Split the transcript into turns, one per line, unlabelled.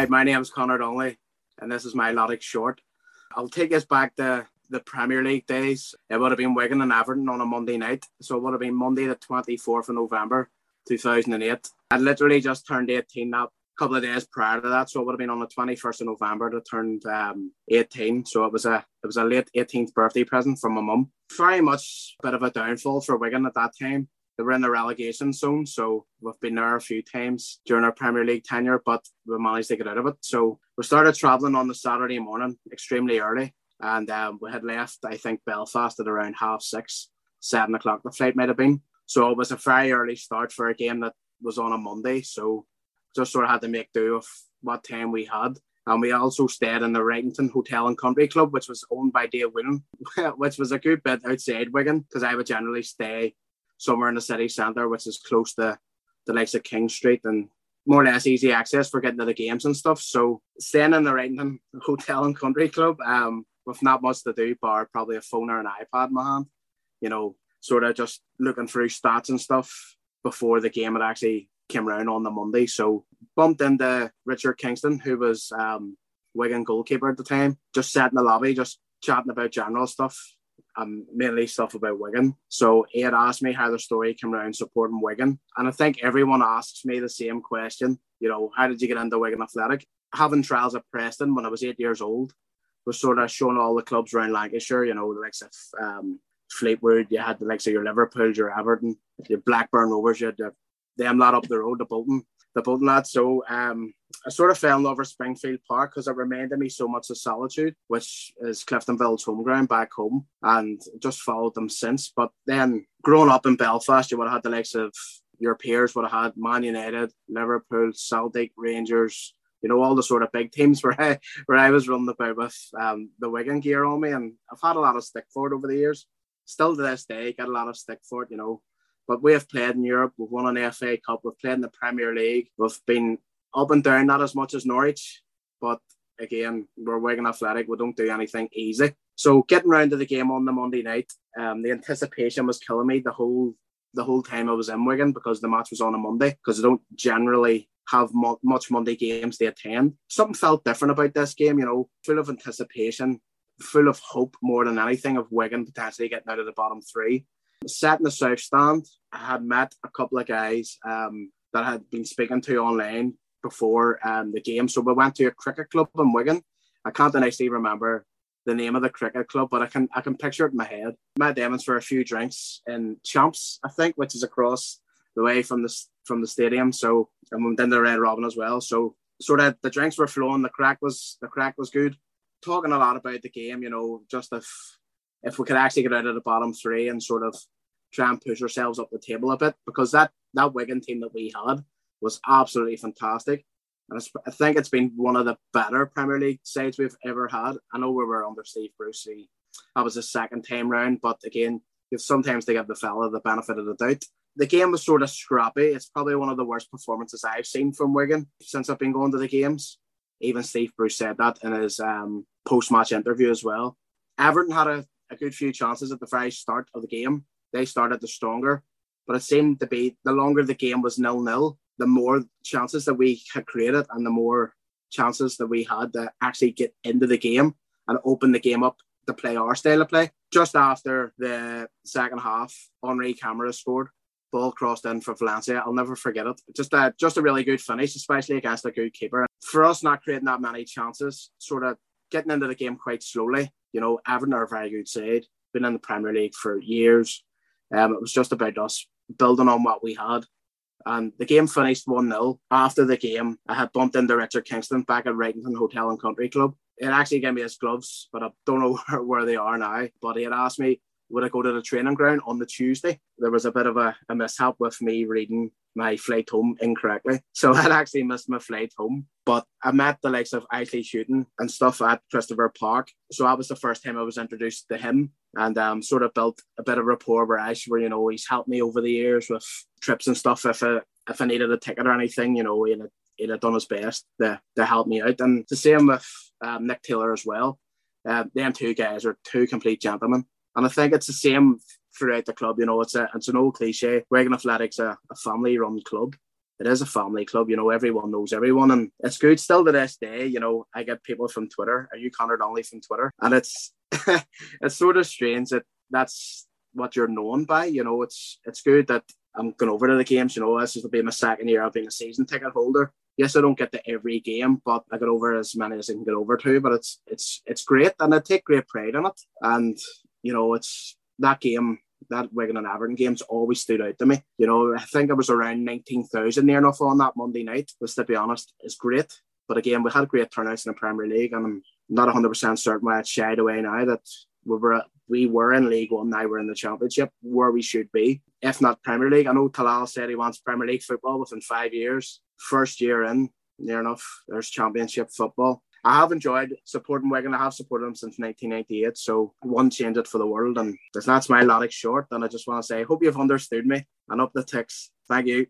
Hi, my name is Connor Donnelly, and this is my Latics short. I'll take us back to the Premier League days. It would have been Wigan and Everton on a Monday night. So it would have been Monday, the 24th of November, 2008. I literally just turned 18 that couple of days prior to that. So it would have been on the 21st of November to turned um, 18. So it was a it was a late 18th birthday present from my mum. Very much a bit of a downfall for Wigan at that time. They were in the relegation zone, so we've been there a few times during our Premier League tenure, but we managed to get out of it. So we started travelling on the Saturday morning extremely early, and um, we had left, I think, Belfast at around half six, seven o'clock. The flight might have been. So it was a very early start for a game that was on a Monday. So just sort of had to make do of what time we had. And we also stayed in the Wrightington Hotel and Country Club, which was owned by Dave Whelan, which was a good bit outside Wigan because I would generally stay somewhere in the city centre, which is close to the likes of King Street and more or less easy access for getting to the games and stuff. So staying in the Wrightington Hotel and Country Club, um, with not much to do, bar probably a phone or an iPad in my hand, you know, sort of just looking through stats and stuff before the game had actually came around on the Monday. So bumped into Richard Kingston, who was um, Wigan goalkeeper at the time, just sat in the lobby, just chatting about general stuff mainly stuff about Wigan. So he had asked me how the story came around supporting Wigan. And I think everyone asks me the same question, you know, how did you get into Wigan Athletic? Having trials at Preston when I was eight years old was sort of showing all the clubs around Lancashire, you know, the likes of um, Fleetwood, you had the likes of your Liverpool, your Everton, your Blackburn Rovers, you had the, them lot up the road, the Bolton, the Bolton lads. So um, I sort of fell in love with Springfield Park because it reminded me so much of Solitude, which is Cliftonville's home ground back home, and just followed them since. But then growing up in Belfast, you would have had the likes of your peers would have had Man United, Liverpool, Celtic, Rangers, you know, all the sort of big teams where I where I was running about with um, the Wigan gear on me, and I've had a lot of stick for it over the years. Still to this day, get a lot of stick for it, you know. But we have played in Europe. We've won an FA Cup. We've played in the Premier League. We've been up and down, not as much as Norwich, but again, we're Wigan Athletic. We don't do anything easy. So getting round to the game on the Monday night, um, the anticipation was killing me the whole the whole time I was in Wigan because the match was on a Monday because I don't generally have mo- much Monday games to attend. Something felt different about this game, you know, full of anticipation, full of hope more than anything of Wigan potentially getting out of the bottom three. Sat in the south stand, I had met a couple of guys um, that I had been speaking to online before um, the game. So we went to a cricket club in Wigan. I can't actually remember the name of the cricket club, but I can I can picture it in my head. Met Demons for a few drinks in Champs, I think, which is across the way from the from the stadium. So and in the Red Robin as well. So sort of the drinks were flowing, the crack was the crack was good. Talking a lot about the game, you know, just if if we could actually get out of the bottom three and sort of try and push ourselves up the table a bit because that that Wigan team that we had was absolutely fantastic. And I think it's been one of the better Premier League sides we've ever had. I know we were under Steve Brucey. That was the second time round, but again, sometimes they give the fella the benefit of the doubt. The game was sort of scrappy. It's probably one of the worst performances I've seen from Wigan since I've been going to the games. Even Steve Bruce said that in his um, post-match interview as well. Everton had a, a good few chances at the very start of the game. They started the stronger, but it seemed to be the longer the game was nil-nil, the more chances that we had created and the more chances that we had to actually get into the game and open the game up to play our style of play. Just after the second half, Henri Camara scored. Ball crossed in for Valencia. I'll never forget it. Just a just a really good finish, especially against a good keeper. For us not creating that many chances, sort of getting into the game quite slowly. You know, Everton are a very good side. Been in the Premier League for years. Um, it was just about us building on what we had and the game finished 1 0. After the game, I had bumped into Richard Kingston back at Wrightington Hotel and Country Club. It actually gave me his gloves, but I don't know where they are now. But he had asked me, would I go to the training ground on the Tuesday? There was a bit of a, a mishap with me reading my flight home incorrectly. So I'd actually missed my flight home. But I met the likes of Ashley Shooting and stuff at Christopher Park. So that was the first time I was introduced to him and um, sort of built a bit of rapport with Ash where, you know, he's helped me over the years with trips and stuff if I, if I needed a ticket or anything, you know, he'd, he'd have done his best to, to help me out. And the same with um, Nick Taylor as well. Uh, them two guys are two complete gentlemen. And I think it's the same throughout the club. You know, it's a it's an old cliche. Wigan Athletics a, a family run club. it is a family club. You know, everyone knows everyone, and it's good still to this day. You know, I get people from Twitter. Are you Connor Donnelly from Twitter? And it's it's sort of strange that that's what you're known by. You know, it's it's good that I'm going over to the games. You know, this is will be my second year. of being a season ticket holder. Yes, I don't get to every game, but I get over as many as I can get over to. But it's it's it's great, and I take great pride in it. And you know, it's that game that Wigan and Everton games always stood out to me. You know, I think it was around 19,000 near enough on that Monday night, which to be honest is great. But again, we had great turnouts in the Premier League, and I'm not 100% certain why it's shied away now that we were we were in League One, now we're in the Championship, where we should be, if not Premier League. I know Talal said he wants Premier League football within five years. First year in, near enough, there's Championship football. I have enjoyed supporting Wigan. I have supported them since 1998. So one change it for the world. And that's my Latics short. And I just want to say, I hope you've understood me and up the ticks. Thank you.